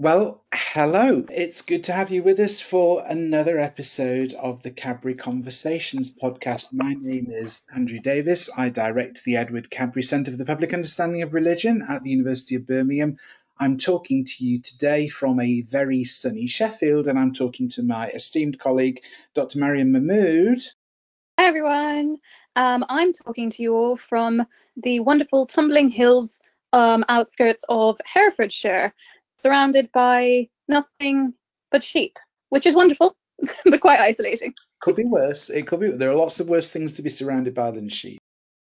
Well, hello. It's good to have you with us for another episode of the Cadbury Conversations podcast. My name is Andrew Davies. I direct the Edward Cadbury Centre for the Public Understanding of Religion at the University of Birmingham. I'm talking to you today from a very sunny Sheffield, and I'm talking to my esteemed colleague, Dr. Mariam Mahmood. Hi, everyone. Um, I'm talking to you all from the wonderful Tumbling Hills um, outskirts of Herefordshire surrounded by nothing but sheep, which is wonderful, but quite isolating. Could be worse. It could be. There are lots of worse things to be surrounded by than sheep.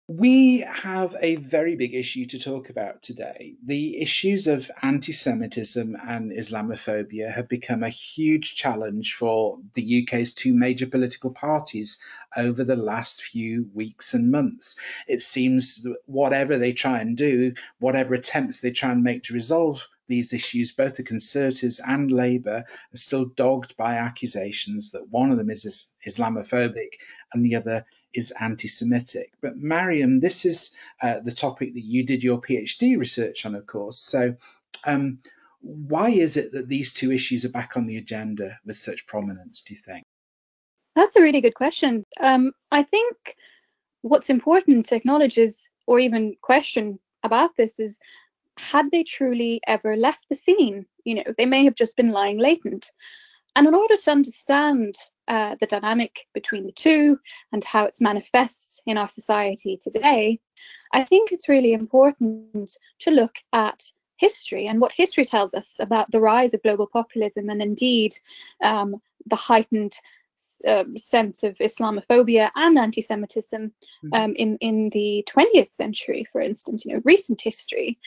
We have a very big issue to talk about today. The issues of anti Semitism and Islamophobia have become a huge challenge for the UK's two major political parties over the last few weeks and months. It seems that whatever they try and do, whatever attempts they try and make to resolve these issues, both the Conservatives and Labour are still dogged by accusations that one of them is Islamophobic and the other is anti Semitic. But, Mariam, this is uh, the topic that you did your PhD research on, of course. So, um, why is it that these two issues are back on the agenda with such prominence, do you think? That's a really good question. Um, I think what's important to acknowledge is, or even question about this, is had they truly ever left the scene? You know, they may have just been lying latent. And in order to understand uh, the dynamic between the two and how it's manifests in our society today, I think it's really important to look at history and what history tells us about the rise of global populism and indeed um, the heightened uh, sense of Islamophobia and anti-Semitism mm-hmm. um, in in the 20th century, for instance, you know, recent history.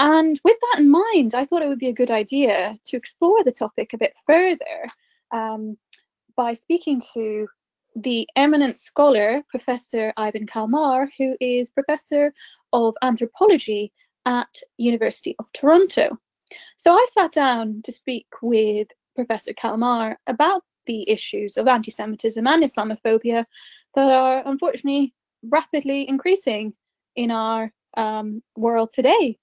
And with that in mind, I thought it would be a good idea to explore the topic a bit further um, by speaking to the eminent scholar, Professor Ivan Kalmar, who is Professor of Anthropology at University of Toronto. So I sat down to speak with Professor Kalmar about the issues of anti-Semitism and Islamophobia that are unfortunately rapidly increasing in our um, world today.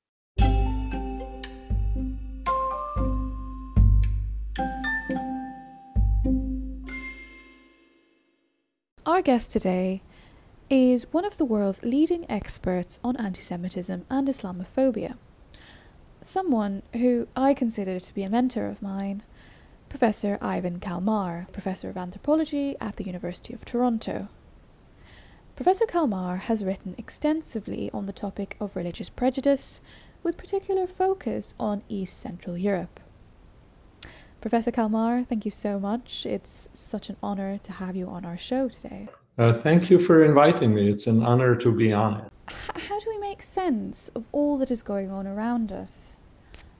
Our guest today is one of the world's leading experts on anti Semitism and Islamophobia. Someone who I consider to be a mentor of mine, Professor Ivan Kalmar, Professor of Anthropology at the University of Toronto. Professor Kalmar has written extensively on the topic of religious prejudice, with particular focus on East Central Europe. Professor Kalmar, thank you so much. It's such an honor to have you on our show today. Uh, thank you for inviting me. It's an honor to be on it. H- how do we make sense of all that is going on around us?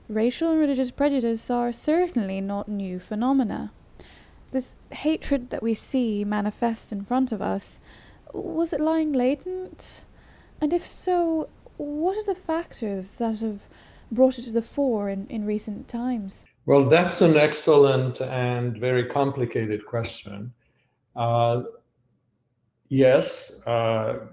Racial and religious prejudice are certainly not new phenomena. This hatred that we see manifest in front of us, was it lying latent? And if so, what are the factors that have brought it to the fore in, in recent times? Well, that's an excellent and very complicated question. Uh, yes, uh,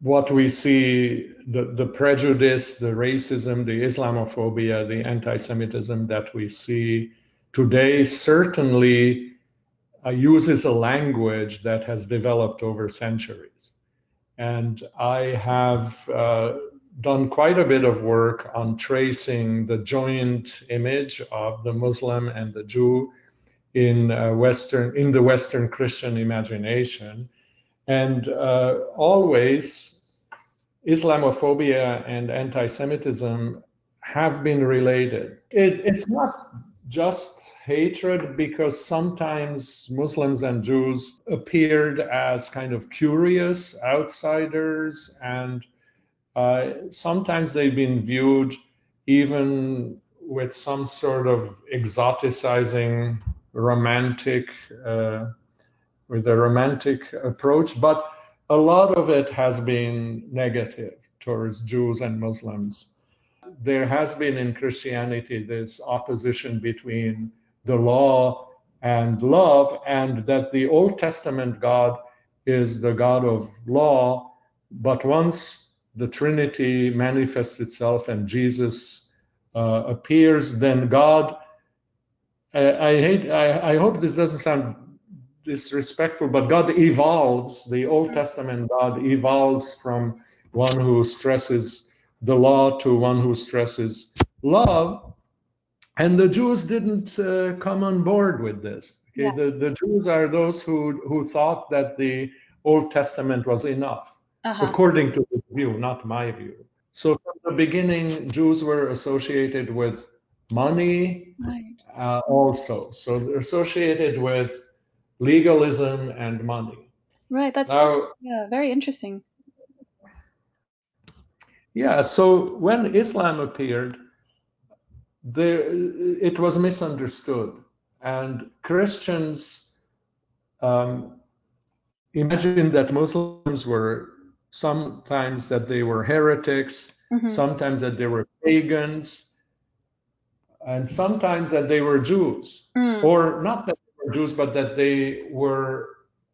what we see, the, the prejudice, the racism, the Islamophobia, the anti Semitism that we see today certainly uh, uses a language that has developed over centuries. And I have uh, done quite a bit of work on tracing the joint image of the Muslim and the Jew in uh, Western in the Western Christian imagination, and uh, always Islamophobia and anti-Semitism have been related. It, it's not just hatred because sometimes Muslims and Jews appeared as kind of curious outsiders and sometimes they've been viewed even with some sort of exoticizing romantic uh, with a romantic approach but a lot of it has been negative towards jews and muslims. There has been in christianity this opposition between the law and love and that the old testament god is the god of law but once the Trinity manifests itself and Jesus uh, appears, then God I, I hate. I, I hope this doesn't sound disrespectful, but God evolves. The Old Testament God evolves from one who stresses the law to one who stresses love. And the Jews didn't uh, come on board with this. Okay? Yeah. The, the Jews are those who, who thought that the Old Testament was enough, uh-huh. according to the view, not my view. So from the beginning, Jews were associated with money right. uh, also. So they're associated with legalism and money. Right. That's now, yeah, very interesting. Yeah. So when Islam appeared, there it was misunderstood, and Christians um, imagined that Muslims were sometimes that they were heretics, mm-hmm. sometimes that they were pagans, and sometimes that they were Jews, mm. or not that they were Jews, but that they were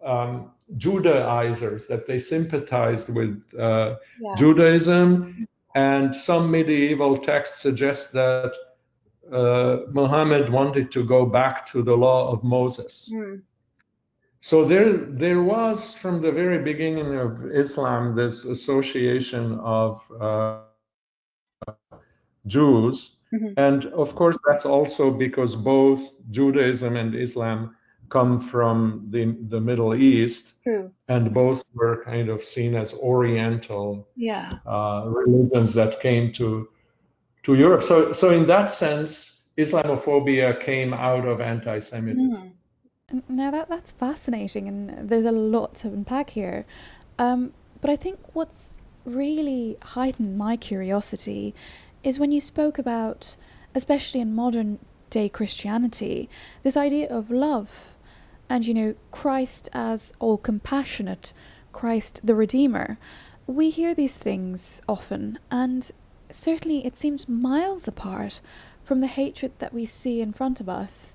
um, Judaizers, that they sympathized with uh, yeah. Judaism. And some medieval texts suggest that uh, Muhammad wanted to go back to the law of Moses. Mm. So there, there was from the very beginning of Islam this association of uh, Jews, mm-hmm. and of course that's also because both Judaism and Islam come from the the Middle East, True. and both were kind of seen as Oriental yeah. uh, religions that came to to Europe. So so in that sense, Islamophobia came out of anti-Semitism. Mm. Now that that's fascinating, and there's a lot to unpack here. Um, but I think what's really heightened my curiosity is when you spoke about, especially in modern day Christianity, this idea of love, and you know Christ as all compassionate, Christ the Redeemer. We hear these things often, and certainly it seems miles apart from the hatred that we see in front of us.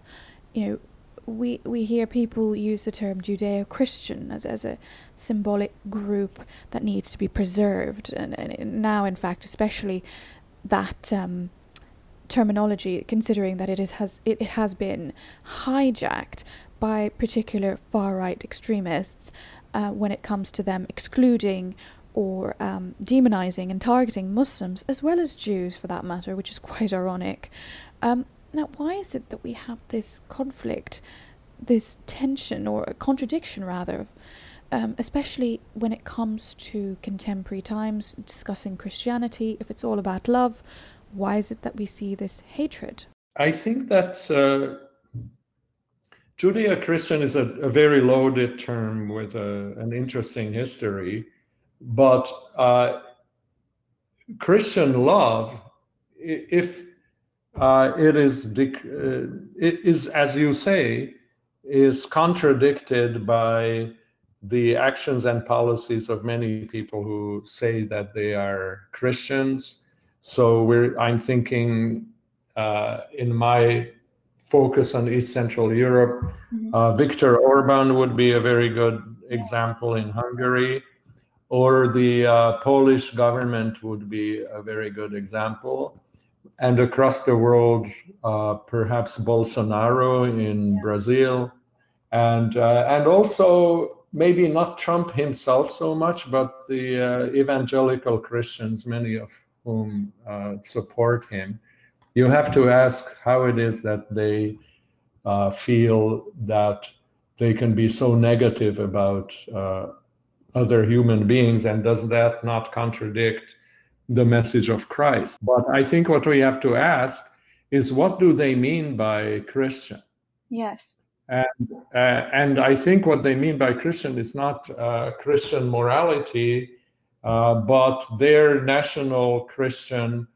You know, we we hear people use the term Judeo-Christian as as a symbolic group that needs to be preserved, and, and now, in fact, especially that um, terminology, considering that it is has it, has been hijacked by particular far right extremists uh, when it comes to them excluding or um, demonizing and targeting Muslims as well as Jews for that matter, which is quite ironic. Um, now, why is it that we have this conflict, this tension, or a contradiction rather, um, especially when it comes to contemporary times, discussing Christianity? If it's all about love, why is it that we see this hatred? I think that uh, Judeo Christian is a, a, very loaded term with a, an interesting history, but uh, Christian love, if uh, it is uh, it is as you say is contradicted by the actions and policies of many people who say that they are Christians. So we're I'm thinking uh, in my focus on East Central Europe, mm-hmm. uh, Viktor Orban would be a very good example in Hungary, or the uh, Polish government would be a very good example and across the world, uh, perhaps Bolsonaro in Brazil, and uh, and also maybe not Trump himself so much, but the uh, evangelical Christians, many of whom uh, support him. You have to ask how it is that they uh, feel that they can be so negative about uh, other human beings, and does that not contradict? The message of Christ. But I think what we have to ask is what do they mean by Christian? Yes. And, uh, and I think what they mean by Christian is not uh, Christian morality, uh, but their national Christian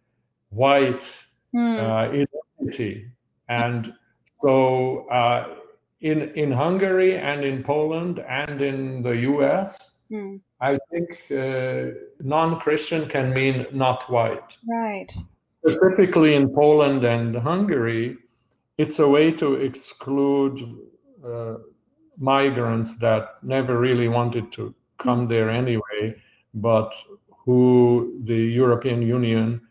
white mm. identity. And so uh, in, in Hungary and in Poland and in the US, Mm. I think uh, non-Christian can mean not white. Right. Specifically in Poland and Hungary, it's a way to exclude uh, migrants that never really wanted to come mm. there anyway, but who the European Union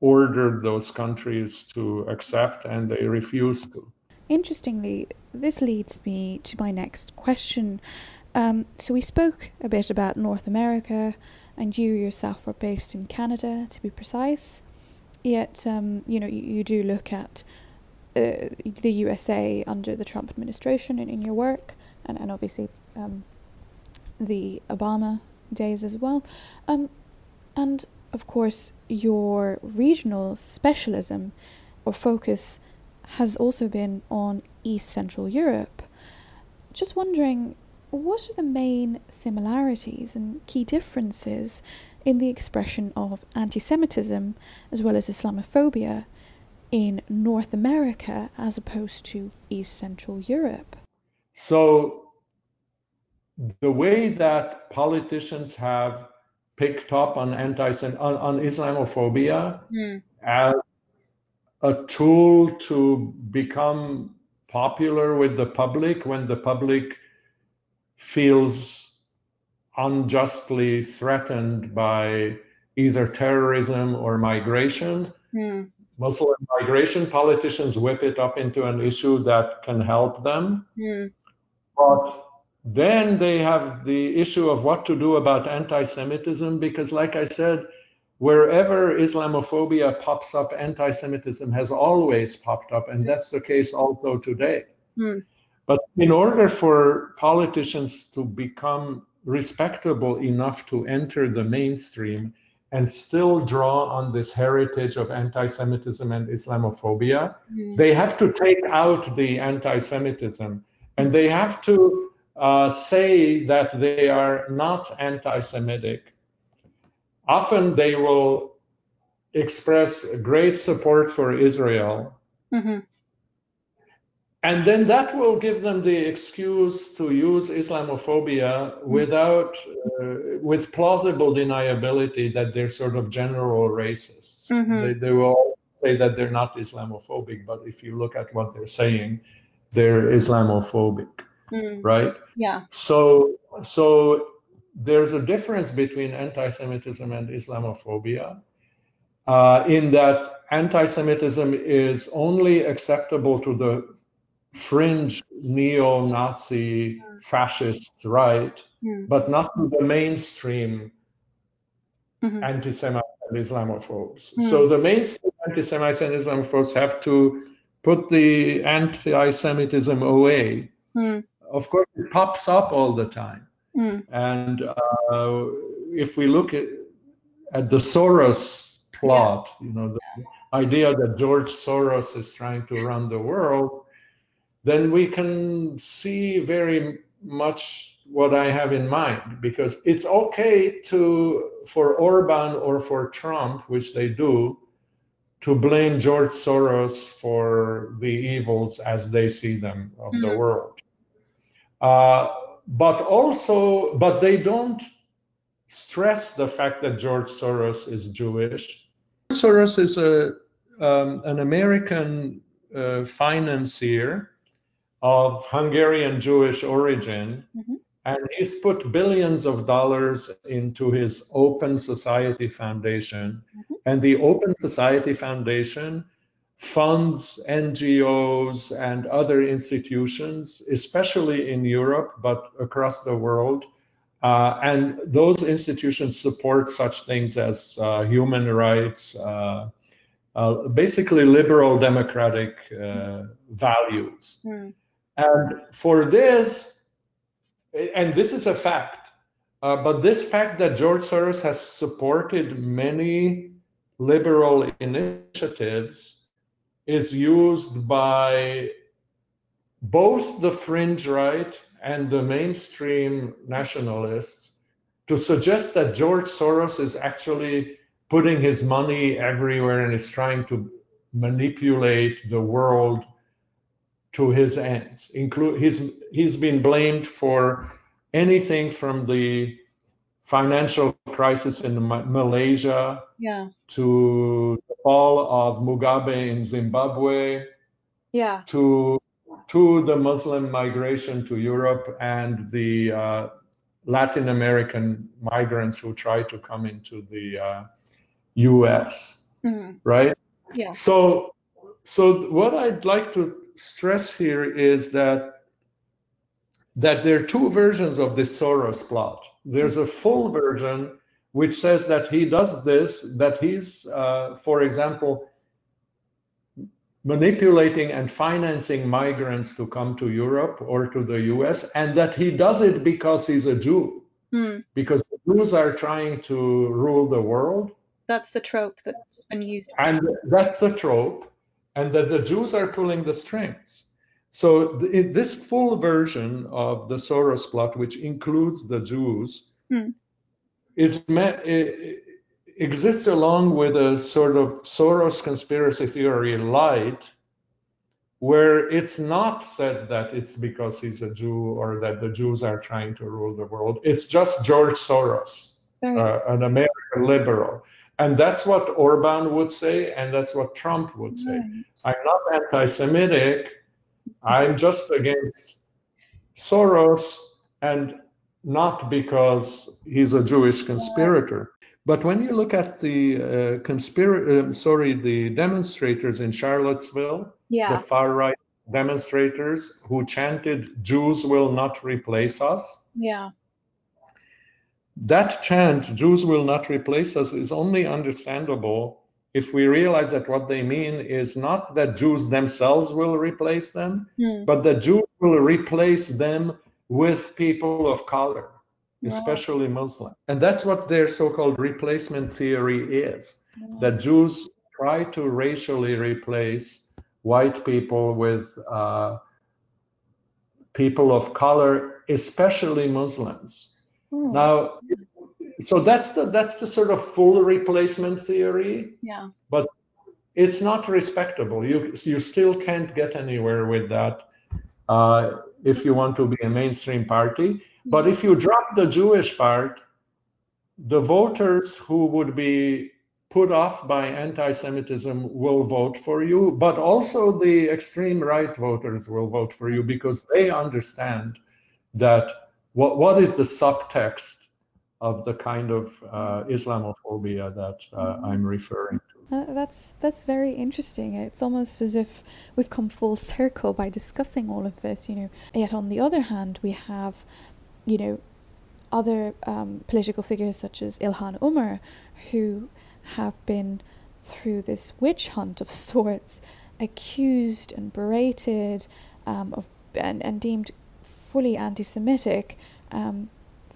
ordered those countries to accept and they refused to. interestingly, this leads me to my next question. Um, so we spoke a bit about North America, and you yourself are based in Canada, to be precise. Yet, um, you know, you, you do look at uh, the USA under the Trump administration in, in your work, and, and obviously um, the Obama days as well. Um, and of course, your regional specialism or focus has also been on East Central Europe. Just wondering, what are the main similarities and key differences in the expression of anti Semitism as well as Islamophobia in North America as opposed to East Central Europe? So, the way that politicians have picked up on anti on, on Islamophobia mm. as a tool to become popular with the public when the public feels unjustly threatened by either terrorism or migration. Mm. Muslim migration politicians whip it up into an issue that can help them. Mm. But then they have the issue of what to do about anti Semitism, because, like I said, wherever Islamophobia pops up, anti Semitism has always popped up, and that's the case also today. Mm. But in order for politicians to become respectable enough to enter the mainstream and still draw on this heritage of anti Semitism and Islamophobia, mm. they have to take out the anti Semitism and they have to uh, say that they are not anti Semitic, often they will express great support for Israel. Mm-hmm. And then that will give them the excuse to use Islamophobia mm-hmm. without, uh, with plausible deniability that they're sort of general racists. Mm-hmm. They, they will say that they're not Islamophobic, but if you look at what they're saying, they're Islamophobic mm. right? Yeah. So so there's a difference between anti-Semitism and Islamophobia, uh, in that anti-Semitism is only acceptable to the fringe neo-Nazi mm. fascist right, mm. but not to the mainstream mm-hmm. anti-Semites and Islamophobes. Mm. So the mainstream anti-Semites and Islamophobes have to put the anti-Semitism away. Mm of course, it pops up all the time. Mm. And uh, if we look at, at the Soros plot, yeah. you know, the idea that George Soros is trying to run the world, then we can see very much what I have in mind because it's okay to for Orban or for Trump, which they do, to blame George Soros for the evils as they see them of mm-hmm. the world. Uh, but also, but they don't stress the fact that George Soros is Jewish. Soros is a um, an American uh, financier of Hungarian Jewish origin, mm-hmm. and he's put billions of dollars into his Open Society Foundation. Mm-hmm. And the Open Society Foundation funds NGOs and other institutions, especially in Europe, but across the world. Uh, and those institutions support such things as uh, human rights, uh, uh basically liberal democratic uh, values. Mm. And for this, and this is a fact, uh, but this fact that George Soros has supported many liberal initiatives is used by both the fringe right and the mainstream nationalists to suggest that George Soros is actually putting his money everywhere and is trying to manipulate the world to his ends. Include he's he's been blamed for anything from the financial crisis in Malaysia yeah. to the fall of Mugabe in Zimbabwe yeah. to to the Muslim migration to Europe and the uh, Latin American migrants who try to come into the uh, U.S. Mm-hmm. Right? Yeah. So, so what I'd like to stress here is that that there are two versions of this Soros plot. There's a full version which says that he does this, that he's, uh, for example, manipulating and financing migrants to come to Europe or to the US, and that he does it because he's a Jew, Mm. because the Jews are trying to rule the world. That's the trope that's been used. And that's the trope, and that the Jews are pulling the strings. So th- this full version of the Soros plot, which includes the Jews, Hmm. is exists along with a sort of Soros conspiracy theory light, where it's not said that it's because he's a Jew or that the Jews are trying to rule the world. It's just George Soros, Very uh, an American liberal. And that's what Orban would say, and that's what Trump would say. I'm not anti Semitic, I'm just against Soros, and not because he's a Jewish conspirator. But when you look at the uh, conspira- uh, sorry, the demonstrators in Charlottesville, the far right demonstrators who chanted, Jews will not replace us, Yeah. That chant, Jews will not replace us, is only understandable if we realize that what they mean is not that Jews themselves will replace them, Hmm. but that Jews will replace them with people of color, Wow. especially Muslim. And that's what their so called replacement theory is that Jews try to racially replace white people with uh, people of color, especially Muslims. Hmm. Now, so that's the that's the sort of full replacement theory, Yeah. but it's not respectable. You you still can't get anywhere with that uh, if you want to be a mainstream party. But if you drop the Jewish part, the voters who would be put off by anti-Semitism will vote for you, but also the extreme right voters will vote for you because they understand that what what is the subtext of the kind of uh, Islamophobia that uh, I'm referring to. Uh, that's that's very interesting. It's almost as if we've come full circle by discussing all of this, you know. Yet on the other hand, we have, you know, other um, political figures such as Ilhan Omar, who have been through this witch hunt of sorts, accused and berated, um, of and, and deemed fully anti-Semitic, um,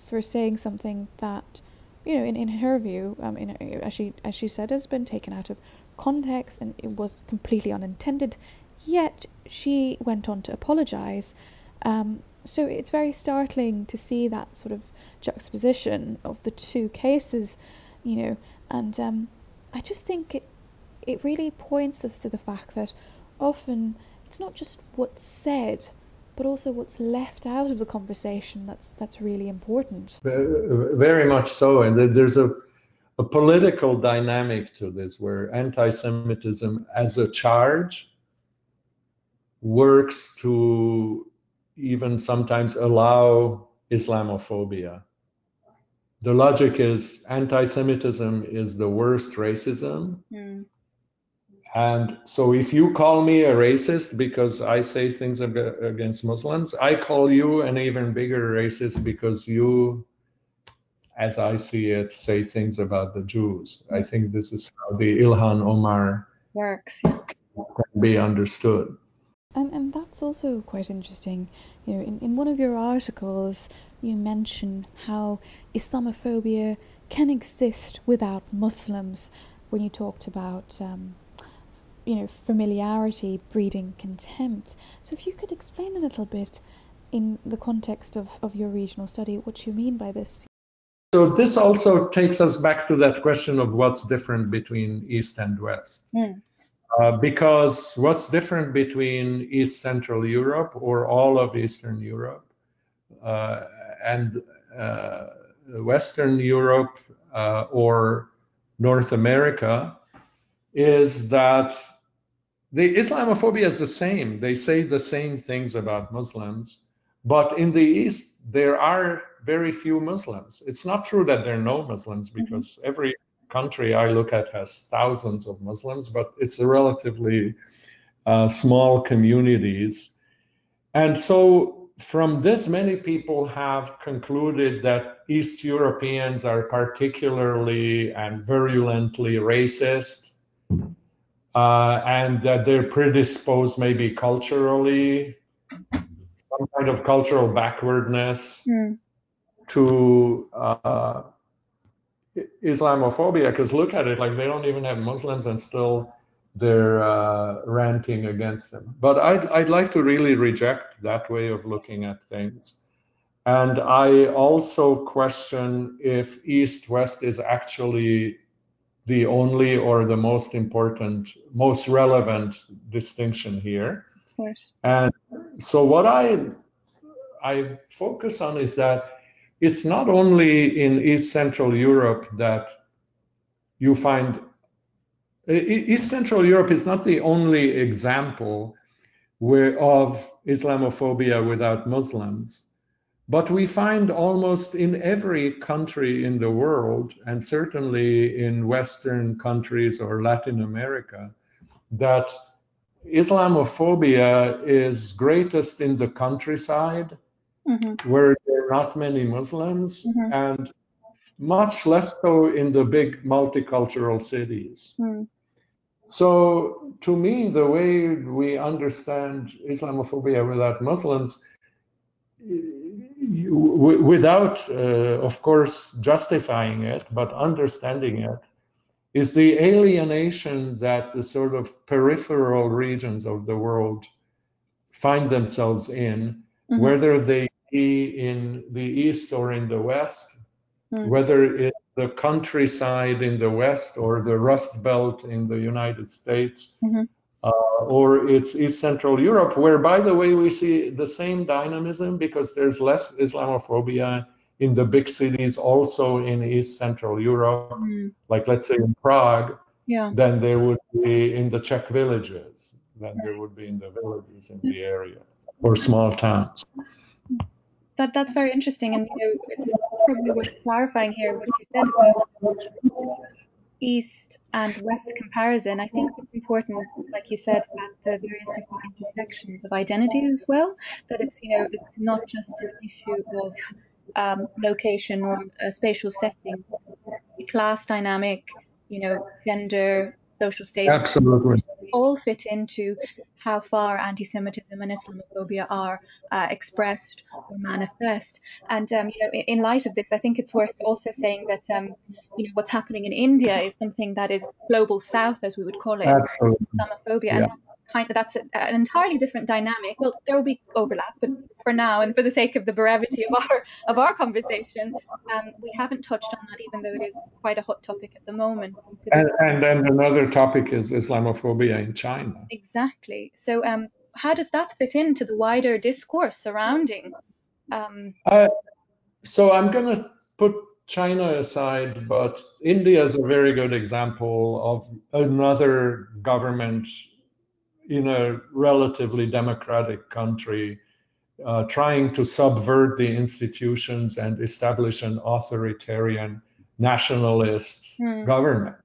for saying something that you know, in, in her view, um, in, as she as she said, has been taken out of context and it was completely unintended. Yet she went on to apologize. Um, so it's very startling to see that sort of juxtaposition of the two cases, you know, and um, I just think it it really points us to the fact that often it's not just what's said, but also what's left out of the conversation that's that's really important. Very much so, and there's a a political dynamic to this where anti-Semitism as a charge works to even sometimes allow Islamophobia. The logic is anti-Semitism is the worst racism, Hmm. And so if you call me a racist because I say things ag- against Muslims, I call you an even bigger racist because you, as I see it, say things about the Jews. I think this is how the Ilhan Omar Works. Yeah. can be understood. And and that's also quite interesting. You know, in, in one of your articles, you mention how Islamophobia can exist without Muslims. When you talked about, um, you know, familiarity breeding contempt. So if you could explain a little bit, in the context of, of your regional study, what you mean by this. So this also takes us back to that question of what's different between East and West. Hmm. Uh, because what's different between East Central Europe or all of Eastern Europe uh, and uh, Western Europe uh, or North America is that the Islamophobia is the same. They say the same things about Muslims, but in the East there are very few Muslims. It's not true that there are no Muslims because every country I look at has thousands of Muslims, but it's a relatively uh, small communities. And so from this, many people have concluded that East Europeans are particularly and virulently racist, uh, and that they're predisposed maybe culturally, some kind of cultural backwardness Mm. to uh, Islamophobia. Because look at it, like they don't even have Muslims, and still they're uh, ranting against them. But I'd, I'd like to really reject that way of looking at things. And I also question if East West is actually the only or the most important, most relevant distinction here. Of course. And so what I I focus on is that it's not only in East Central Europe that you find East Central Europe is not the only example where of Islamophobia without Muslims, but we find almost in every country in the world, and certainly in Western countries or Latin America, that Islamophobia is greatest in the countryside hmm where there are not many Muslims, Mhm. and much less so in the big multicultural cities. Mm. So, to me, the way we understand Islamophobia without Muslims, without, uh, of course, justifying it, but understanding it, is the alienation that the sort of peripheral regions of the world find themselves in, Mhm. whether they be in the east or in the west, Mm. whether it's the countryside in the west or the Rust Belt in the United States, Mhm. Uh, or it's East Central Europe, where, by the way, we see the same dynamism because there's less Islamophobia in the big cities, also in East Central Europe, Mm. like let's say in Prague, Yeah. than there would be in the Czech villages, than there would be in the villages in the area or small towns. That that's very interesting, and you know, it's probably worth clarifying here what you said about East and West comparison. I think it's important, like you said, at the various different intersections of identity as well. That it's you know it's not just an issue of um, location or a spatial setting, class dynamic, you know, gender, social status. Absolutely. All fit into how far anti-Semitism and Islamophobia are uh, expressed or manifest. And um, you know, in, in light of this, I think it's worth also saying that um, you know what's happening in India is something that is global South, as we would call it, Absolutely. Islamophobia, Yeah. and that's a, an entirely different dynamic. Well, there will be overlap, but for now, and for the sake of the brevity of our of our conversation, um, we haven't touched on that, even though it is quite a hot topic at the moment. And, and then another topic is Islamophobia in China. Exactly. So, um, how does that fit into the wider discourse surrounding? Um, Uh, so I'm going to put China aside, but India is a very good example of another government in a relatively democratic country uh, trying to subvert the institutions and establish an authoritarian nationalist Hmm. government.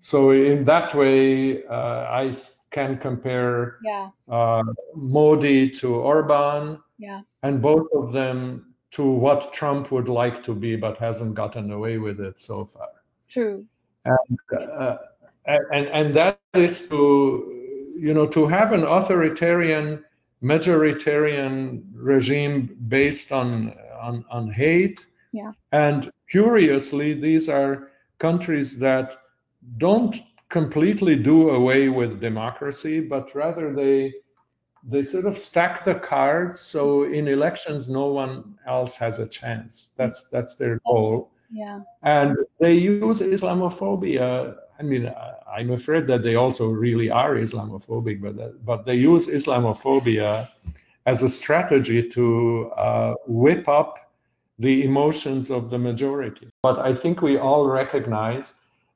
So in that way, uh, I can compare yeah, uh, Modi to Orban, yeah, and both of them to what Trump would like to be, but hasn't gotten away with it so far. true. Uh, and and that is to you know to have an authoritarian majoritarian regime based on on, on hate. Yeah. And curiously, these are countries that don't completely do away with democracy, but rather they they sort of stack the cards so in elections no one else has a chance. That's that's their goal. Yeah, And they use Islamophobia. I mean, I'm afraid that they also really are Islamophobic, but that, but they use Islamophobia as a strategy to uh, whip up the emotions of the majority. But I think we all recognize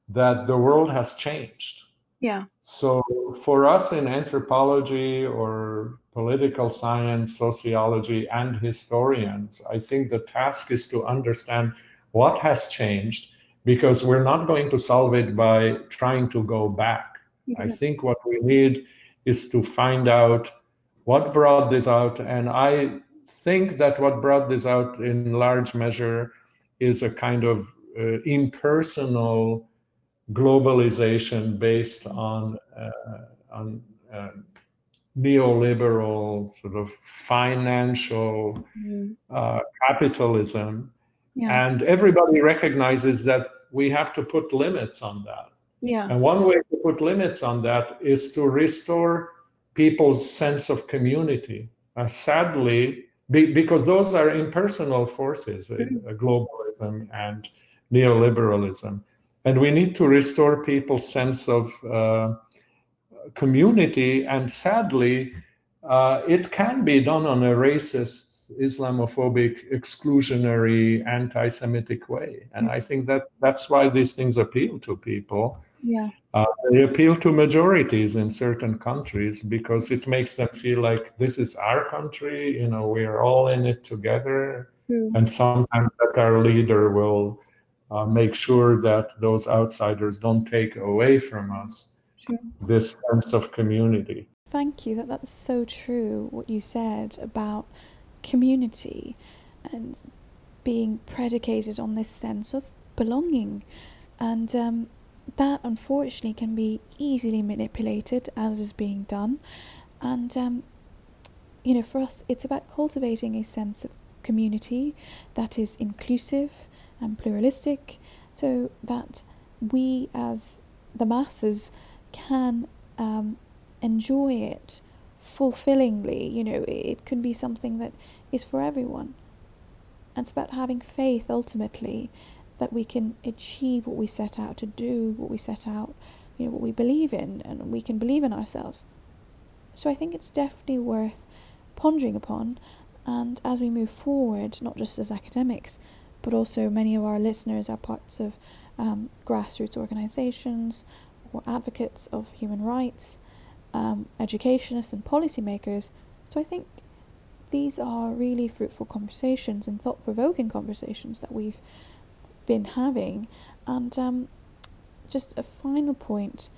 that the world has changed. yeah, So for us in anthropology or political science, sociology, and historians, I think the task is to understand what has changed because we're not going to solve it by trying to go back. I think what we need is to find out what brought this out. And I think that what brought this out in large measure is a kind of uh, impersonal globalization based on uh, on uh, neoliberal sort of financial mm. uh, capitalism, yeah. and everybody recognizes that we have to put limits on that. Yeah. And one way to put limits on that is to restore people's sense of community. Uh, sadly, be, because those are impersonal forces, mm-hmm. globalism and neoliberalism. And we need to restore people's sense of uh, community. And sadly, uh, it can be done on a racist, Islamophobic, exclusionary, anti Semitic way. And I think that that's why these things appeal to people. Yeah. Uh, they appeal to majorities in certain countries because it makes them feel like this is our country, you know, we are all in it together. Mm. And sometimes that our leader will uh, make sure that those outsiders don't take away from us sure. this sense of community. Thank you. That that's so true. What you said about community and being predicated on this sense of belonging, and um, that unfortunately can be easily manipulated, as is being done. And um, you know, for us, it's about cultivating a sense of community that is inclusive and pluralistic so that we as the masses can um, enjoy it fulfillingly. You know, it can be something that is for everyone. And it's about having faith ultimately that we can achieve what we set out to do, what we set out, you know, what we believe in, and we can believe in ourselves. So I think it's definitely worth pondering upon. And as we move forward, not just as academics, but also many of our listeners are parts of um, grassroots organizations or advocates of human rights, um, educationists, and policymakers. So I think these are really fruitful conversations and thought provoking conversations that we've been having. And um, just a final point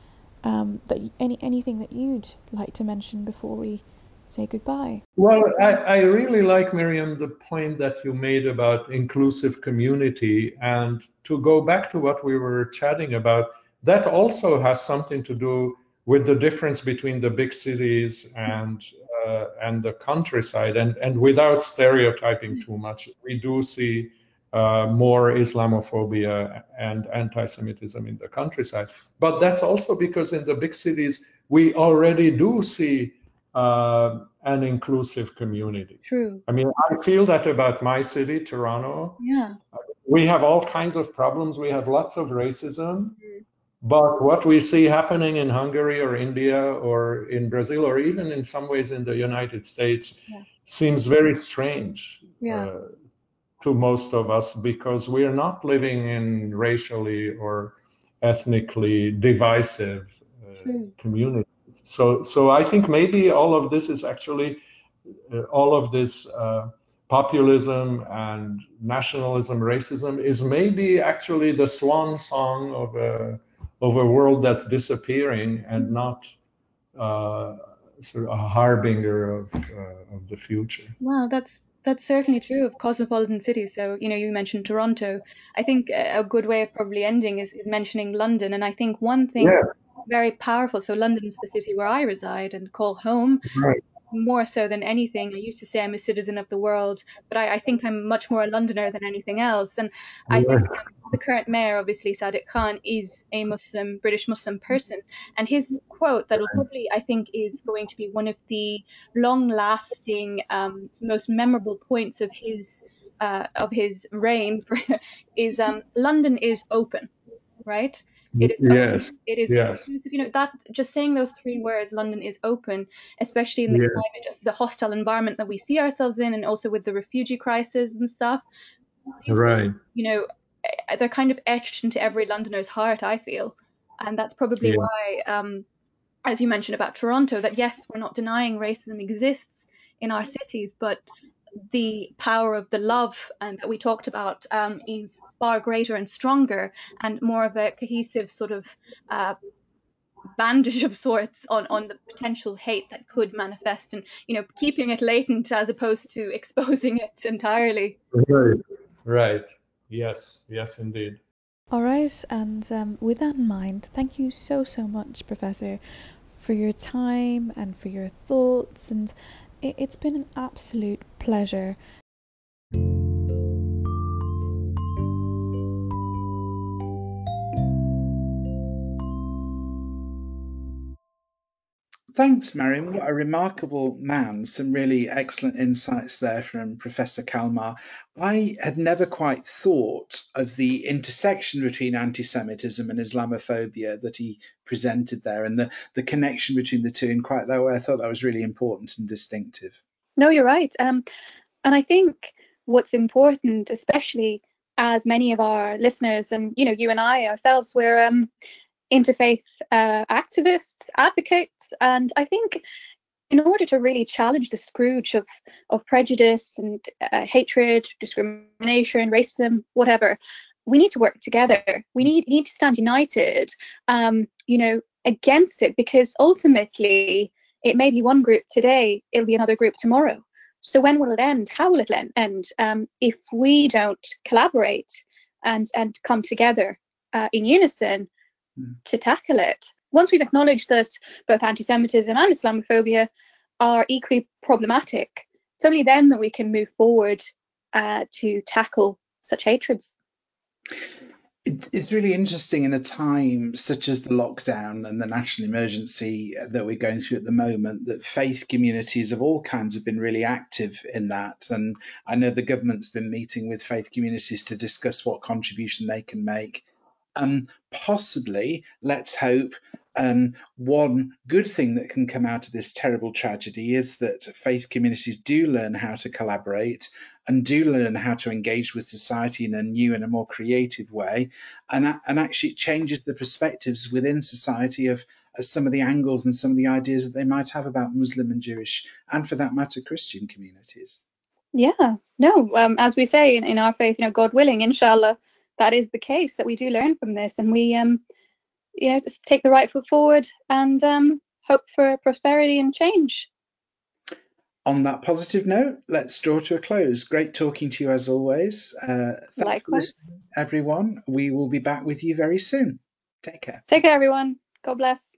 um, that any anything that you'd like to mention before we say goodbye? Well, I, I really like, Miriam, the point that you made about inclusive community. And to go back to what we were chatting about, that also has something to do with the difference between the big cities and uh, and the countryside. And and without stereotyping too much, we do see uh, more Islamophobia and anti-Semitism in the countryside. But that's also because in the big cities we already do see uh, an inclusive community. True. I mean, I feel that about my city, Toronto. Yeah. We have all kinds of problems. We have lots of racism. Mm-hmm. But what we see happening in Hungary or India or in Brazil or even in some ways in the United States yeah. seems very strange yeah. uh, to most of us because we are not living in racially or ethnically divisive uh, communities so so I think maybe all of this is actually uh, all of this uh, populism and nationalism, racism is maybe actually the swan song of a of a world that's disappearing and not uh, sort of a harbinger of uh, of the future. Wow, that's that's certainly true of cosmopolitan cities. So, you know, you mentioned Toronto. I think a good way of probably ending is, is mentioning London. And I think one thing yeah very powerful. So London's the city where I reside and call home. Right. More so than anything, I used to say I'm a citizen of the world, but I, I think I'm much more a Londoner than anything else. And I think the current mayor, obviously Sadiq Khan, is a Muslim, British Muslim person, and his quote that will probably, I think, is going to be one of the long-lasting, um, most memorable points of his uh, of his reign is um, London is open, right? It is yes. It is yes. You know that just saying those three words, London is open, especially in the climate, the hostile environment that we see ourselves in, and also with the refugee crisis and stuff. Right. You know, eh, they're kind of etched into every Londoner's heart. I feel, and that's probably yeah. why, um, as you mentioned about Toronto, that yes, we're not denying racism exists in our cities, but the power of the love and that we talked about um, is far greater and stronger and more of a cohesive sort of uh, bandage of sorts on on the potential hate that could manifest and you know keeping it latent as opposed to exposing it entirely. Right. Right. Yes. Yes indeed. All right. And um, with that in mind thank you so so much professor for your time and for your thoughts. And it, it's been an absolute pleasure Thanks, Mariam. What a remarkable man. Some really excellent insights there from Professor Kalmar. I had never quite thought of the intersection between anti Semitism and Islamophobia that he presented there and the, the connection between the two in quite that way. I thought that was really important and distinctive. No, you're right. Um, and I think what's important, especially as many of our listeners and you know you and I ourselves, we're um, interfaith uh, activists, advocates and I think in order to really challenge the Scrooge of, of prejudice and uh, hatred, discrimination, racism, whatever, we need to work together. We need need to stand united, um, you know, against it because ultimately it may be one group today, it'll be another group tomorrow. So when will it end? How will it end? Um, if we don't collaborate and and come together uh, in unison to tackle it, once we've acknowledged that both anti-Semitism and Islamophobia are equally problematic, it's only then that we can move forward uh, to tackle such hatreds. It's really interesting in a time such as the lockdown and the national emergency that we're going through at the moment that faith communities of all kinds have been really active in that. And I know the government's been meeting with faith communities to discuss what contribution they can make. And possibly, let's hope, um, one good thing that can come out of this terrible tragedy is that faith communities do learn how to collaborate and do learn how to engage with society in a new and a more creative way. And, and actually, it changes the perspectives within society of, of some of the angles and some of the ideas that they might have about Muslim and Jewish, and for that matter, Christian communities. Yeah, no, um, as we say in, in our faith, you know, God willing, inshallah, that is the case that we do learn from this and we um you know, just take the right foot forward and um, hope for prosperity and change. On that positive note, let's draw to a close. Great talking to you as always. Uh, thanks Likewise. for listening, everyone. We will be back with you very soon. Take care. Take care, everyone. God bless.